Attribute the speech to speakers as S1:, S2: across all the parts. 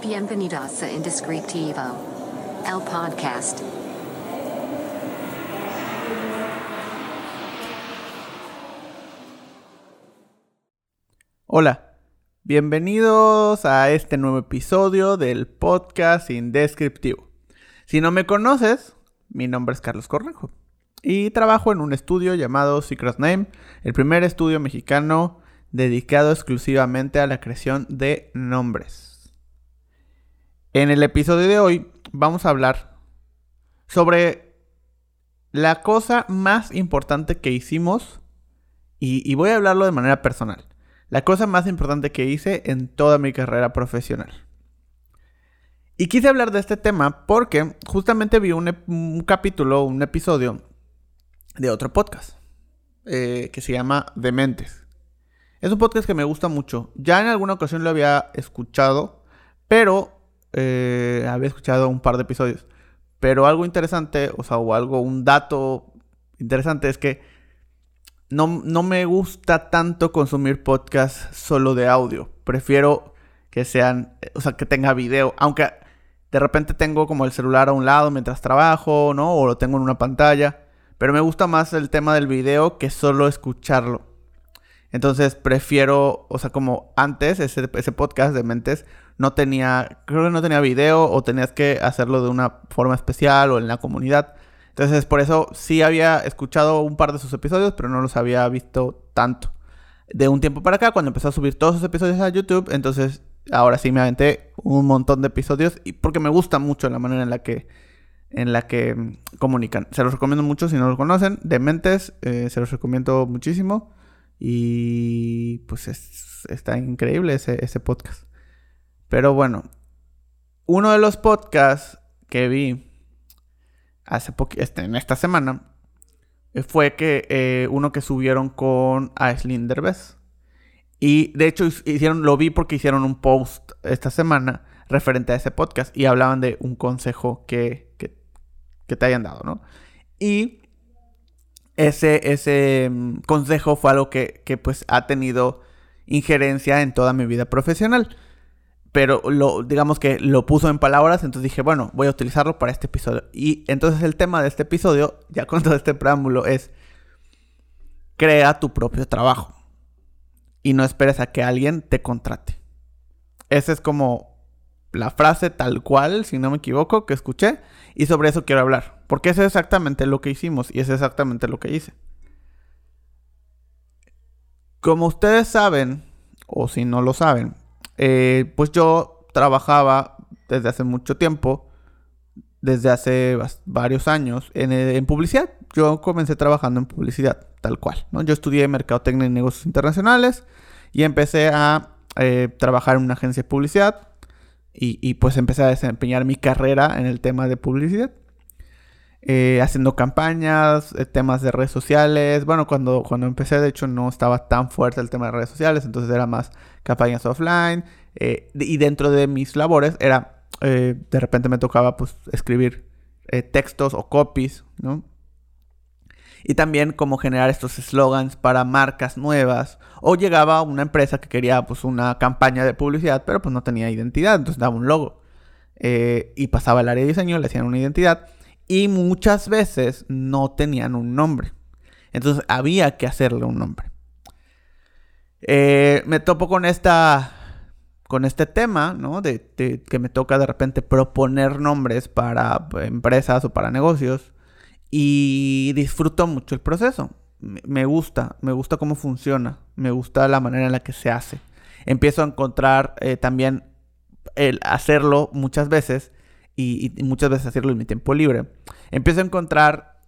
S1: Bienvenidos a Indescriptivo, el podcast.
S2: Hola, bienvenidos a este nuevo episodio del podcast Indescriptivo. Si no me conoces, mi nombre es Carlos Cornejo y trabajo en un estudio llamado Secret Name, el primer estudio mexicano dedicado exclusivamente a la creación de nombres. En el episodio de hoy vamos a hablar sobre la cosa más importante que hicimos y, voy a hablarlo de manera personal. La cosa más importante que hice en toda mi carrera profesional. Y quise hablar de este tema porque justamente vi un capítulo, un episodio de otro podcast eh, que se llama Dementes. Es un podcast que me gusta mucho. Ya en alguna ocasión lo había escuchado, pero eh, había escuchado un par de episodios. Pero algo interesante, o sea, o algo, un dato interesante es que no, no me gusta tanto consumir podcasts solo de audio. Prefiero que sean, eh, o sea, que tenga video. Aunque de repente tengo como el celular a un lado mientras trabajo, ¿no? O lo tengo en una pantalla. Pero me gusta más el tema del video que solo escucharlo. Entonces prefiero, o sea, como antes, ese, ese podcast de Mentes no tenía, creo que no tenía video o tenías que hacerlo de una forma especial o en la comunidad. Entonces por eso sí había escuchado un par de sus episodios, pero no los había visto tanto. De un tiempo para acá, cuando empezó a subir todos sus episodios a YouTube, entonces ahora sí me aventé un montón de episodios y porque me gusta mucho la manera en la que en la que mm, comunican. Se los recomiendo mucho si no lo conocen. Dementes, eh, se los recomiendo muchísimo. Y pues es- está increíble ese, ese podcast. Pero bueno, uno de los podcasts que vi hace este, en esta semana eh, fue que eh, uno que subieron con Aislinn Derbez. Y de hecho hicieron, lo vi porque hicieron un post esta semana referente a ese podcast y hablaban de un consejo que, que, que te hayan dado, ¿no? Y ese, ese mm, consejo fue algo que, que, pues ha tenido injerencia en toda mi vida profesional. Pero lo, digamos que lo puso en palabras, entonces dije, bueno, voy a utilizarlo para este episodio. Y entonces el tema de este episodio, ya con todo este preámbulo, es crea tu propio trabajo. Y no esperes a que alguien te contrate. Esa es como la frase tal cual, si no me equivoco, que escuché. Y sobre eso quiero hablar. Porque es exactamente lo que hicimos y es exactamente lo que hice. Como ustedes saben, o si no lo saben, eh, pues yo trabajaba desde hace mucho tiempo, desde hace varios años, en, eh, en publicidad. Yo comencé trabajando en publicidad, tal cual. ¿no? Yo estudié Mercadotecnia y Negocios Internacionales y empecé a eh, trabajar en una agencia de publicidad y, y, pues empecé a desempeñar mi carrera en el tema de publicidad. Eh, haciendo campañas, eh, temas de redes sociales. Bueno, cuando, cuando empecé, de hecho, no estaba tan fuerte el tema de redes sociales, entonces era más campañas offline. eh, y dentro de mis labores era, eh, de repente me tocaba pues escribir eh, textos o copies, ¿no? Y también cómo generar estos slogans para marcas nuevas. O llegaba una empresa que quería pues una campaña de publicidad, pero pues no tenía identidad, entonces daba un logo. Eh, y pasaba al área de diseño, le hacían una identidad. Y muchas veces no tenían un nombre. Entonces había que hacerle un nombre. Eh, me topo con esta. Con este tema, ¿no? De, que me toca de repente proponer nombres para pues, empresas o para negocios. Y disfruto mucho el proceso. Me me gusta, me gusta cómo funciona. Me gusta la manera en la que se hace. Empiezo a encontrar eh, también el hacerlo muchas veces. Y, muchas veces hacerlo en mi tiempo libre. Empiezo a encontrar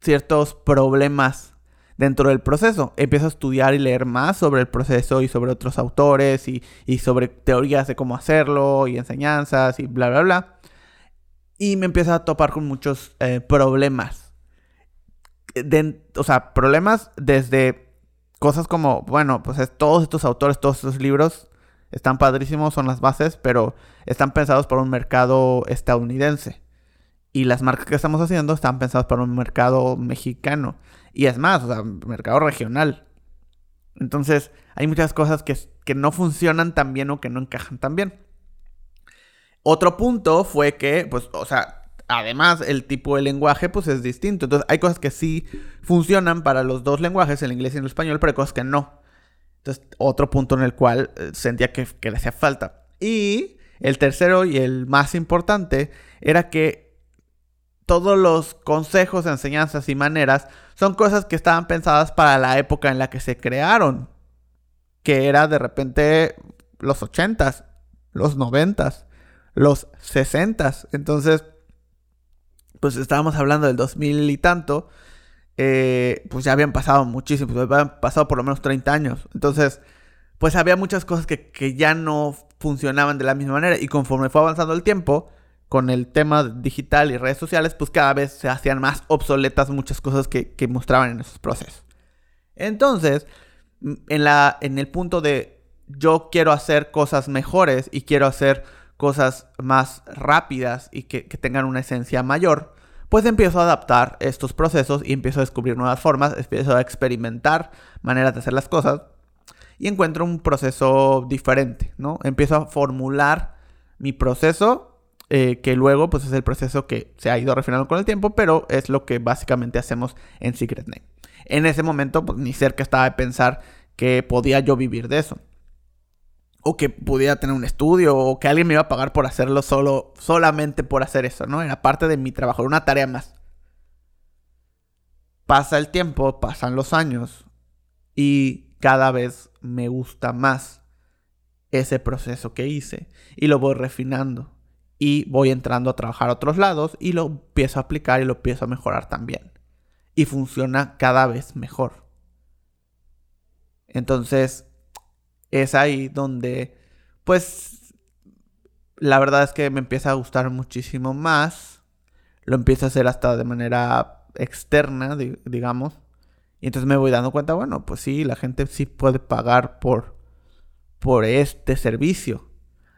S2: ciertos problemas dentro del proceso. Empiezo a estudiar y leer más sobre el proceso y sobre otros autores y, y sobre teorías de cómo hacerlo y enseñanzas y bla, bla, bla. Y me empiezo a topar con muchos eh, problemas. De- o sea, problemas desde cosas como, bueno, pues es- todos estos autores, todos estos libros están padrísimos, son las bases, pero están pensados para un mercado estadounidense. Y las marcas que estamos haciendo están pensadas para un mercado mexicano. Y es más, o sea, mercado regional. Entonces, hay muchas cosas que, que no funcionan tan bien o que no encajan tan bien. Otro punto fue que, pues, o sea, además el tipo de lenguaje, pues es distinto. Entonces, hay cosas que sí funcionan para los dos lenguajes, el inglés y el español, pero hay cosas que no. Entonces, otro punto en el cual eh, sentía que, que le hacía falta. Y el tercero y el más importante era que todos los consejos, enseñanzas y maneras son cosas que estaban pensadas para la época en la que se crearon. Que era de repente los ochentas, los noventas, los sesentas. Entonces, pues estábamos hablando del 2000 y tanto. Eh, pues ya habían pasado muchísimo, pues habían pasado por lo menos 30 años. Entonces, pues había muchas cosas que, que ya no funcionaban de la misma manera. Y conforme fue avanzando el tiempo, con el tema digital y redes sociales, pues cada vez se hacían más obsoletas muchas cosas que, mostraban en esos procesos. Entonces, en, la, en el punto de yo quiero hacer cosas mejores y quiero hacer cosas más rápidas y que tengan una esencia mayor, pues empiezo a adaptar estos procesos y empiezo a descubrir nuevas formas, empiezo a experimentar maneras de hacer las cosas y encuentro un proceso diferente, ¿no? Empiezo a formular mi proceso, eh, que luego pues es el proceso que se ha ido refinando con el tiempo, pero es lo que básicamente hacemos en Secret Name. En ese momento, pues ni cerca estaba de pensar que podía yo vivir de eso. O que pudiera tener un estudio, o que alguien me iba a pagar por hacerlo solo, solamente por hacer eso, ¿no? Era parte de mi trabajo, era una tarea más. Pasa el tiempo, pasan los años, y cada vez me gusta más ese proceso que hice y lo voy refinando y voy entrando a trabajar a otros lados y lo empiezo a aplicar y lo empiezo a mejorar también. Y funciona cada vez mejor. Entonces, es ahí donde, pues, la verdad es que me empieza a gustar muchísimo más. Lo empiezo a hacer hasta de manera externa, digamos. Y entonces me voy dando cuenta, bueno, pues sí, la gente sí puede pagar por, por este servicio.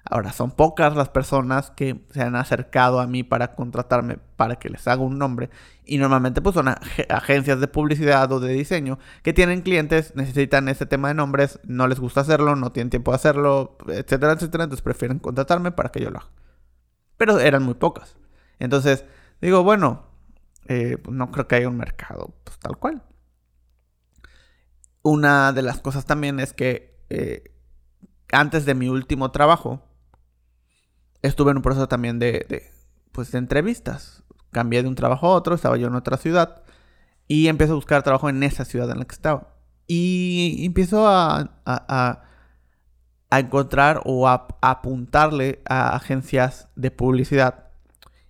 S2: Ahora, son pocas las personas que se han acercado a mí para contratarme para que les haga un nombre. Y normalmente pues son agencias de publicidad o de diseño que tienen clientes, necesitan ese tema de nombres, no les gusta hacerlo, no tienen tiempo de hacerlo, etcétera, etcétera. Entonces prefieren contratarme para que yo lo haga. Pero eran muy pocas. Entonces digo, bueno, eh, pues, no creo que haya un mercado pues, tal cual. Una de las cosas también es que eh, antes de mi último trabajo, estuve en un proceso también de, pues, de entrevistas. Cambié de un trabajo a otro, estaba yo en otra ciudad y empiezo a buscar trabajo en esa ciudad en la que estaba. Y empiezo a, a, a encontrar o a, apuntarle a agencias de publicidad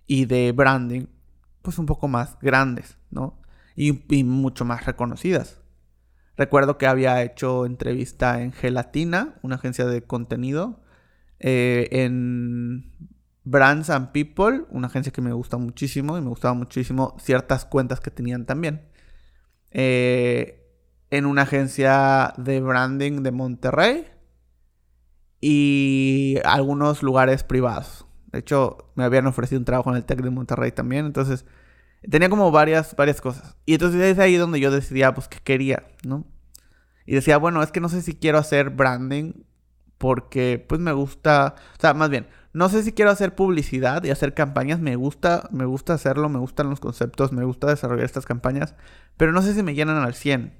S2: y de branding, pues un poco más grandes, ¿no? y mucho más reconocidas. Recuerdo que había hecho entrevista en Gelatina, una agencia de contenido, eh, en Brands and People, una agencia que me gusta muchísimo y me gustaban muchísimo ciertas cuentas que tenían también. Eh, en una agencia de branding de Monterrey y algunos lugares privados. De hecho, me habían ofrecido un trabajo en el Tec de Monterrey también, entonces tenía como varias, varias cosas. Y entonces es ahí donde yo decidía, pues, qué quería, ¿no? Y decía, bueno, es que no sé si quiero hacer branding porque pues me gusta, o sea, más bien, no sé si quiero hacer publicidad y hacer campañas, me gusta, me gusta hacerlo, me gustan los conceptos, me gusta desarrollar estas campañas, pero no sé si me llenan al 100.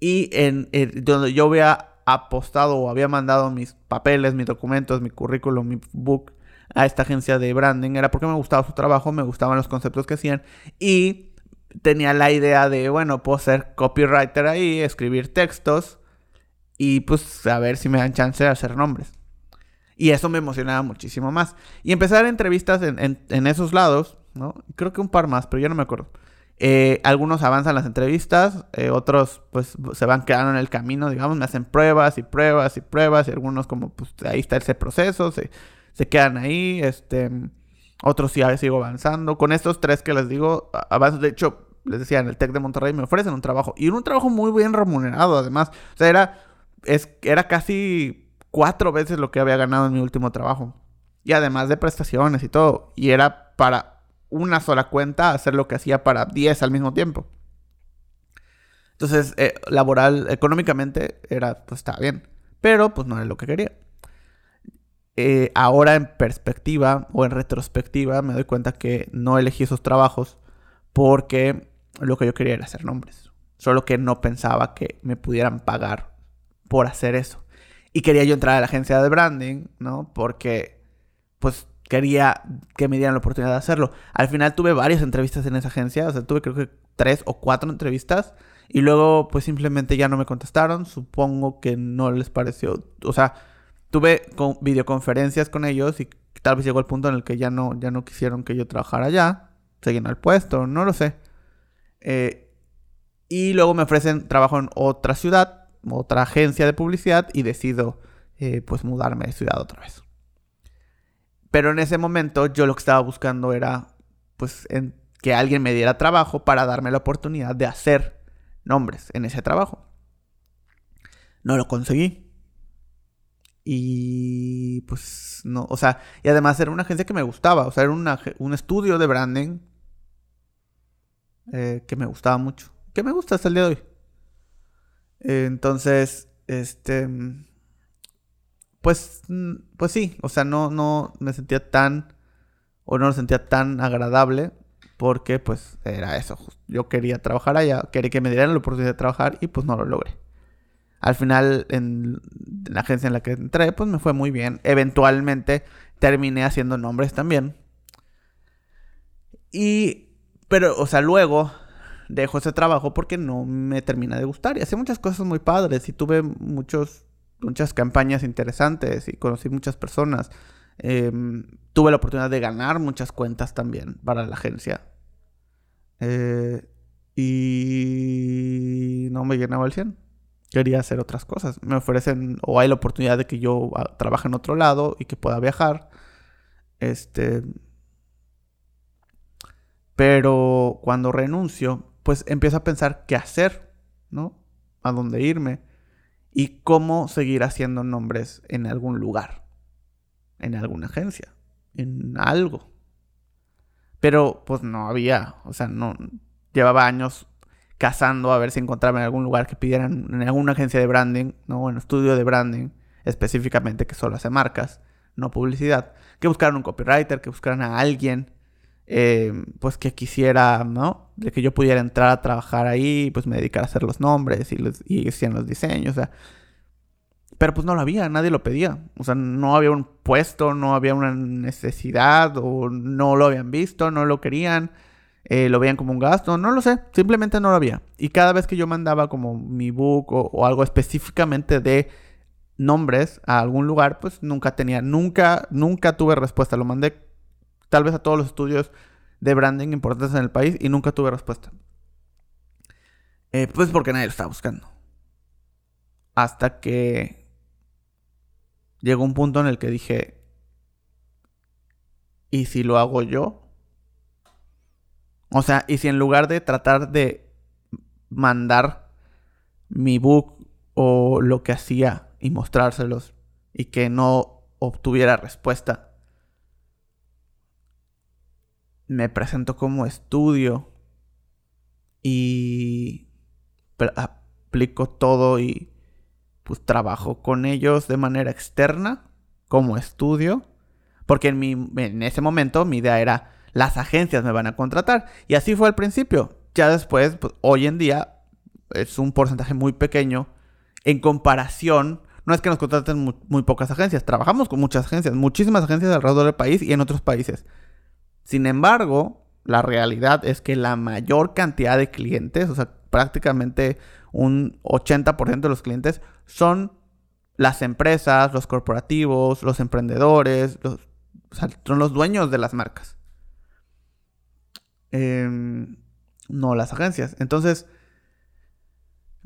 S2: Y en, donde yo había apostado o había mandado mis papeles, mis documentos, mi currículum, mi book a esta agencia de branding era porque me gustaba su trabajo, me gustaban los conceptos que hacían y tenía la idea de, bueno, puedo ser copywriter ahí, escribir textos y pues a ver si me dan chance de hacer nombres. Y eso me emocionaba muchísimo más. Y empezar entrevistas en, esos lados, ¿no? Creo que un par más, pero ya no me acuerdo. Eh, algunos avanzan las entrevistas, eh, otros pues se van quedando en el camino, digamos, me hacen pruebas y pruebas y pruebas y algunos como pues ahí está ese proceso, se, se quedan ahí, este, otros sí a sigo avanzando. Con estos tres que les digo, avanzo, de hecho, les decía, en el TEC de Monterrey me ofrecen un trabajo y un trabajo muy bien remunerado además, o sea, era es, era casi cuatro veces lo que había ganado en mi último trabajo. Y además de prestaciones y todo. Y era para una sola cuenta hacer lo que hacía para 10 al mismo tiempo. Entonces, eh, laboral, económicamente, era, pues estaba bien. Pero, pues no era lo que quería. eh, ahora en perspectiva o en retrospectiva me doy cuenta que no elegí esos trabajos porque lo que yo quería era hacer nombres. Solo que no pensaba que me pudieran pagar por hacer eso. Y quería yo entrar a la agencia de branding, ¿no? Porque, pues, quería que me dieran la oportunidad de hacerlo. Al final tuve varias entrevistas en esa agencia, o sea, tuve creo que tres o cuatro entrevistas. Y luego, pues, simplemente ya no me contestaron. Supongo que no les pareció, o sea, tuve videoconferencias con ellos y tal vez llegó el punto en el que ya no, ya no quisieron que yo trabajara allá. Seguían al puesto, no lo sé. Eh, y luego me ofrecen trabajo en otra ciudad, otra agencia de publicidad y decido eh, pues mudarme de ciudad otra vez. Pero en ese momento yo lo que estaba buscando era pues en que alguien me diera trabajo para darme la oportunidad de hacer nombres en ese trabajo. No lo conseguí. Y pues no, o sea, y además era una agencia que me gustaba, o sea, era un estudio de branding eh, que me gustaba mucho, que me gusta hasta el día de hoy. Entonces, este, pues, pues sí, o sea, no, no me sentía tan, o no lo sentía tan agradable, porque pues era eso, yo quería trabajar allá, quería que me dieran la oportunidad de trabajar y pues no lo logré. Al final, en la agencia en la que entré, pues me fue muy bien. Eventualmente terminé haciendo nombres también. Y, pero, o sea, luego dejo ese trabajo porque no me termina de gustar. Y hacía muchas cosas muy padres y tuve muchos, muchas campañas interesantes y conocí muchas personas. Em, tuve la oportunidad de ganar muchas cuentas también para la agencia. Eh, y no me llenaba el 100 quería hacer otras cosas. Me ofrecen o hay la oportunidad de que yo ah, trabaje en otro lado y que pueda viajar. Este pero cuando renuncio, pues empiezo a pensar qué hacer, ¿no? A dónde irme y cómo seguir haciendo nombres en algún lugar, en alguna agencia, en algo. Pero pues no había, o sea, no llevaba años cazando a ver si encontraba en algún lugar que pidieran en alguna agencia de branding, ¿no? En estudio de branding, específicamente que solo hace marcas, no publicidad. Que buscaran un copywriter, que buscaran a alguien, eh, pues que quisiera, ¿no? De que yo pudiera entrar a trabajar ahí, pues me dedicara a hacer los nombres y, los, y hacían los diseños, o sea. Pero pues no lo había, nadie lo pedía. O sea, no había un puesto, no había una necesidad, o no lo habían visto, no lo querían. Eh, lo veían como un gasto, no lo sé, simplemente no lo había. Y cada vez que yo mandaba como mi book o, algo específicamente de nombres a algún lugar, pues nunca tenía, nunca, nunca tuve respuesta. Lo mandé tal vez a todos los estudios de branding importantes en el país y nunca tuve respuesta. Eh, pues porque nadie lo estaba buscando. Hasta que llegó un punto en el que dije, ¿y si lo hago yo? O sea, y si en lugar de tratar de mandar mi book o lo que hacía y mostrárselos y que no obtuviera respuesta, me presento como estudio y aplico todo y pues trabajo con ellos de manera externa como estudio, porque en, ese momento mi idea era las agencias me van a contratar. Y así fue al principio. Ya después, pues, hoy en día es un porcentaje muy pequeño en comparación. No es que nos contraten muy, pocas agencias, trabajamos con muchas agencias, muchísimas agencias alrededor del país y en otros países. Sin embargo, la realidad es que la mayor cantidad de clientes, o sea, prácticamente un 80% de los clientes, son las empresas, los corporativos, los emprendedores, son los dueños de las marcas. Em, no las agencias. Entonces,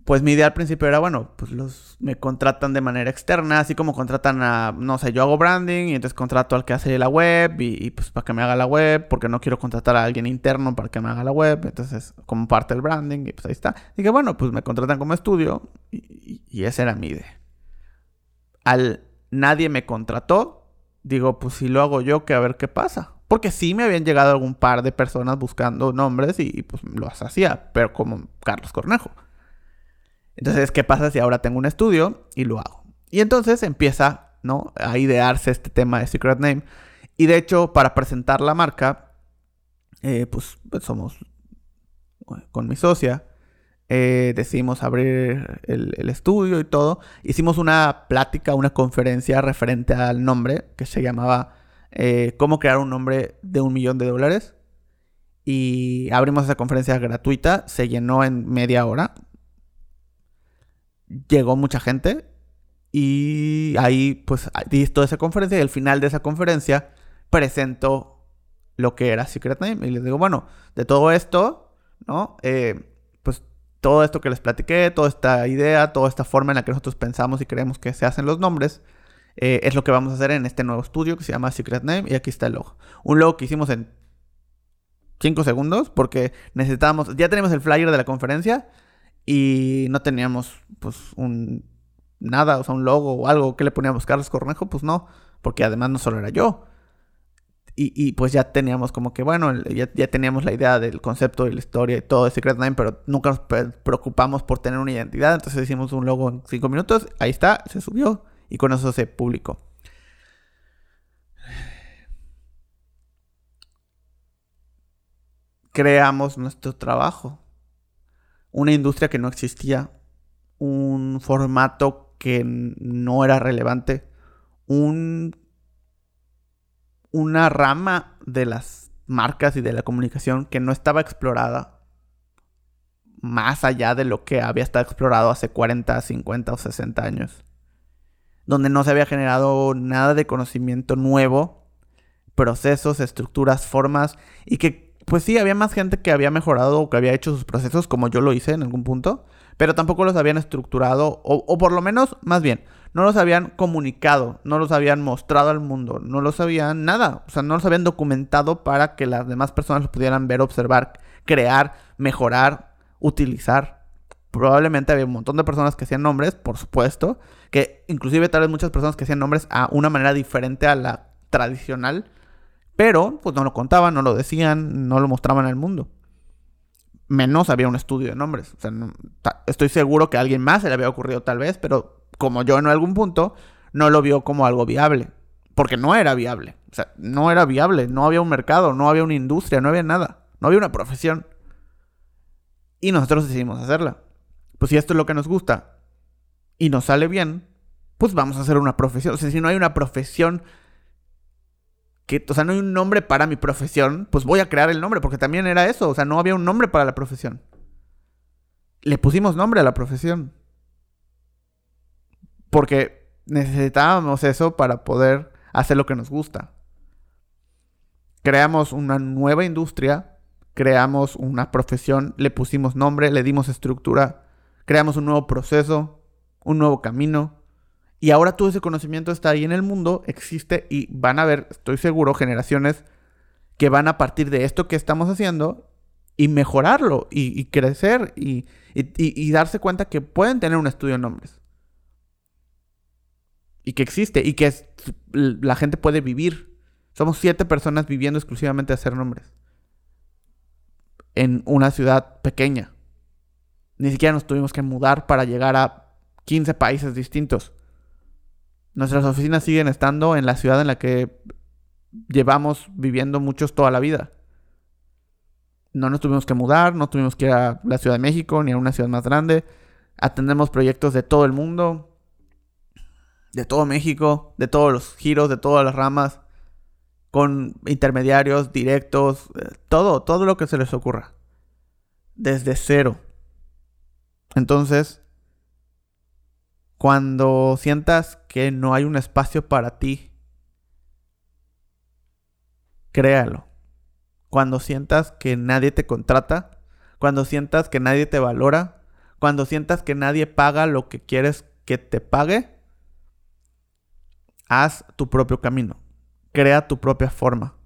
S2: pues mi idea al principio era, bueno, pues los me contratan de manera externa, así como contratan a, no sé, yo hago branding y entonces contrato al que hace la web y, pues para que me haga la web, porque no quiero contratar a alguien interno para que me haga la web, entonces como parte del branding y pues ahí está. Dije, bueno, pues me contratan como estudio y, y esa era mi idea. Al nadie me contrató, digo, pues si lo hago yo, que a ver qué pasa. Porque sí me habían llegado algún par de personas buscando nombres y, pues los hacía, pero como Carlos Cornejo. Entonces, ¿qué pasa si ahora tengo un estudio y lo hago? Y entonces empieza ¿no? A idearse este tema de Secret Name. Y de hecho, para presentar la marca, eh, pues, pues somos con mi socia. Eh, decidimos abrir el, estudio y todo. Hicimos una plática, una conferencia referente al nombre que se llamaba eh, Cómo crear un nombre de un millón de dólares. Y abrimos esa conferencia gratuita, se llenó en media hora. Llegó mucha gente y ahí pues di toda esa conferencia y al final de esa conferencia presento lo que era Secret Name y les digo, bueno, de todo esto, ¿no? Eh, pues todo esto que les platiqué, toda esta idea, toda esta forma en la que nosotros pensamos y creemos que se hacen los nombres, eh, es lo que vamos a hacer en este nuevo estudio que se llama Secret Name y aquí está el logo. Un logo que hicimos en 5 segundos porque necesitábamos, ya teníamos el flyer de la conferencia y no teníamos pues un nada, o sea, un logo o algo que le poníamos Carlos Cornejo, pues no, porque además no solo era yo. Y, pues ya teníamos como que, bueno, ya, ya, teníamos la idea del concepto de la historia y todo de Secret Name, pero nunca nos preocupamos por tener una identidad. Entonces hicimos un logo en 5 minutos, ahí está, se subió y con eso se publicó. creamos nuestro trabajo. Una industria que no existía, un formato que no era relevante, un, una rama de las marcas y de la comunicación que no estaba explorada más allá de lo que había estado explorado hace 40, 50 o 60 años. Donde no se había generado nada de conocimiento nuevo, procesos, estructuras, formas, y que pues sí, había más gente que había mejorado o que había hecho sus procesos como yo lo hice en algún punto, pero tampoco los habían estructurado, o, por lo menos, más bien, no los habían comunicado, no los habían mostrado al mundo, no los habían nada, o sea, no los habían documentado para que las demás personas los pudieran ver, observar, crear, mejorar, utilizar. Probablemente había un montón de personas que hacían nombres, por supuesto, que inclusive tal vez muchas personas que hacían nombres a una manera diferente a la tradicional, pero, pues no lo contaban, no lo decían, no lo mostraban al mundo. Menos había un estudio de nombres. O sea, estoy seguro que a alguien más se le había ocurrido tal vez, pero como yo en algún punto, no lo vio como algo viable. Porque no era viable. O sea, no era viable. No había un mercado, no había una industria, no había nada. No había una profesión. Y nosotros decidimos hacerla. Pues si esto es lo que nos gusta y nos sale bien, pues vamos a hacer una profesión. O sea, si no hay una profesión que, o sea, no hay un nombre para mi profesión, pues voy a crear el nombre, porque también era eso, o sea, no había un nombre para la profesión. Le pusimos nombre a la profesión. Porque necesitábamos eso para poder hacer lo que nos gusta. Creamos una nueva industria, creamos una profesión, le pusimos nombre, le dimos estructura, creamos un nuevo proceso, un nuevo camino, y ahora todo ese conocimiento está ahí en el mundo, existe y van a haber, estoy seguro, generaciones que van a partir de esto que estamos haciendo y mejorarlo y, crecer y, darse cuenta que pueden tener un estudio de nombres. Y que existe y que la gente puede vivir. Somos siete personas viviendo exclusivamente de hacer nombres. En una ciudad pequeña. Ni siquiera nos tuvimos que mudar para llegar a 15 países distintos. Nuestras oficinas siguen estando en la ciudad en la que llevamos viviendo muchos toda la vida. No nos tuvimos que mudar, no tuvimos que ir a la Ciudad de México ni a una ciudad más grande. Atendemos proyectos de todo el mundo, de todo México, de todos los giros, de todas las ramas, con intermediarios, directos, eh, todo, todo lo que se les ocurra. Desde cero. Entonces, cuando sientas que no hay un espacio para ti, créalo. Cuando sientas que nadie te contrata, cuando sientas que nadie te valora, cuando sientas que nadie paga lo que quieres que te pague, haz tu propio camino. Crea tu propia forma.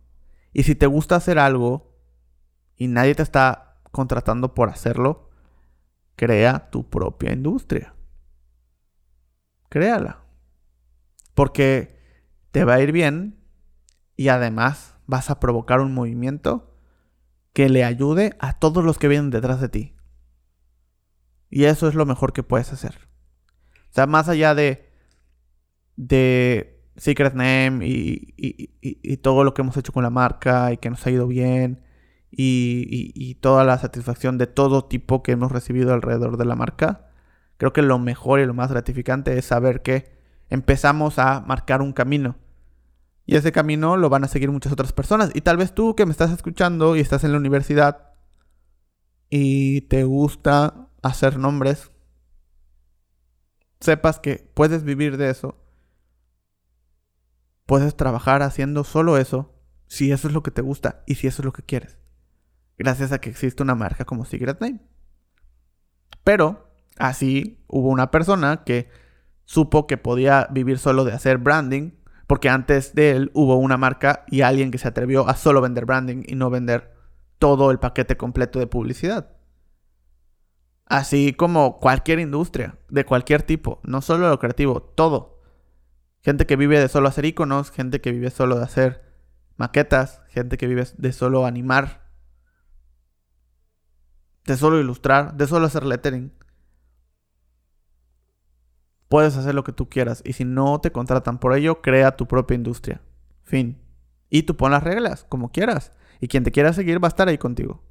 S2: Y si te gusta hacer algo y nadie te está contratando por hacerlo, crea tu propia industria créala. Porque te va a ir bien y además vas a provocar un movimiento que le ayude a todos los que vienen detrás de ti. Y eso es lo mejor que puedes hacer. O sea, más allá de de Secret Name y, todo lo que hemos hecho con la marca y que nos ha ido bien y, toda la satisfacción de todo tipo que hemos recibido alrededor de la marca, creo que lo mejor y lo más gratificante es saber que empezamos a marcar un camino. Y ese camino lo van a seguir muchas otras personas. Y tal vez tú que me estás escuchando y estás en la universidad y te gusta hacer nombres, sepas que puedes vivir de eso. Puedes trabajar haciendo solo eso, si eso es lo que te gusta y si eso es lo que quieres. Gracias a que existe una marca como Secret Name. Pero así hubo una persona que supo que podía vivir solo de hacer branding, porque antes de él hubo una marca y alguien que se atrevió a solo vender branding y no vender todo el paquete completo de publicidad. Así como cualquier industria, de cualquier tipo, no solo lo creativo, todo. Gente que vive de solo hacer iconos, gente que vive solo de hacer maquetas, gente que vive de solo animar, de solo ilustrar, de solo hacer lettering. Puedes hacer lo que tú quieras y si no te contratan por ello, crea tu propia industria. Fin. Y tú pon las reglas como quieras. Y quien te quiera seguir va a estar ahí contigo.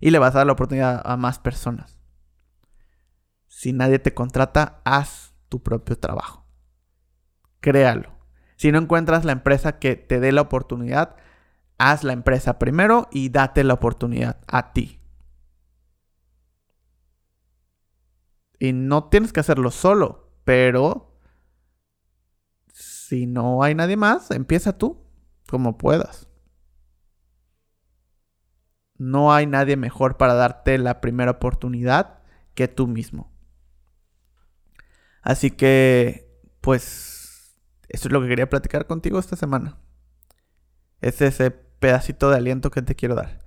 S2: Y le vas a dar la oportunidad a más personas. Si nadie te contrata, haz tu propio trabajo. Créalo. Si no encuentras la empresa que te dé la oportunidad, haz la empresa primero y date la oportunidad a ti. Y no tienes que hacerlo solo, pero si no hay nadie más, empieza tú, como puedas. No hay nadie mejor para darte la primera oportunidad que tú mismo. Así que, pues, eso es lo que quería platicar contigo esta semana. Es ese pedacito de aliento que te quiero dar.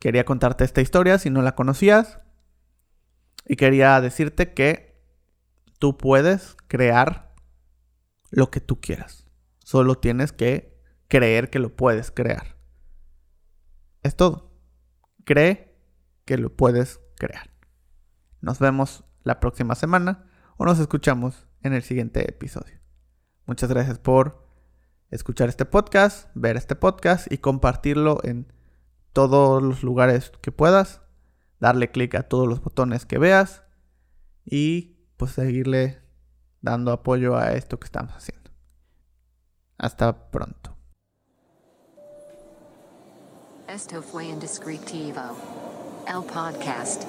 S2: Quería contarte esta historia si no la conocías. Y quería decirte que tú puedes crear lo que tú quieras. Solo tienes que creer que lo puedes crear. Es todo. Cree que lo puedes crear. Nos vemos la próxima semana o nos escuchamos en el siguiente episodio. Muchas gracias por escuchar este podcast, ver este podcast y compartirlo en todos los lugares que puedas. Darle clic a todos los botones que veas y pues seguirle dando apoyo a esto que estamos haciendo. Hasta pronto. Esto fue Indescriptivo, el podcast.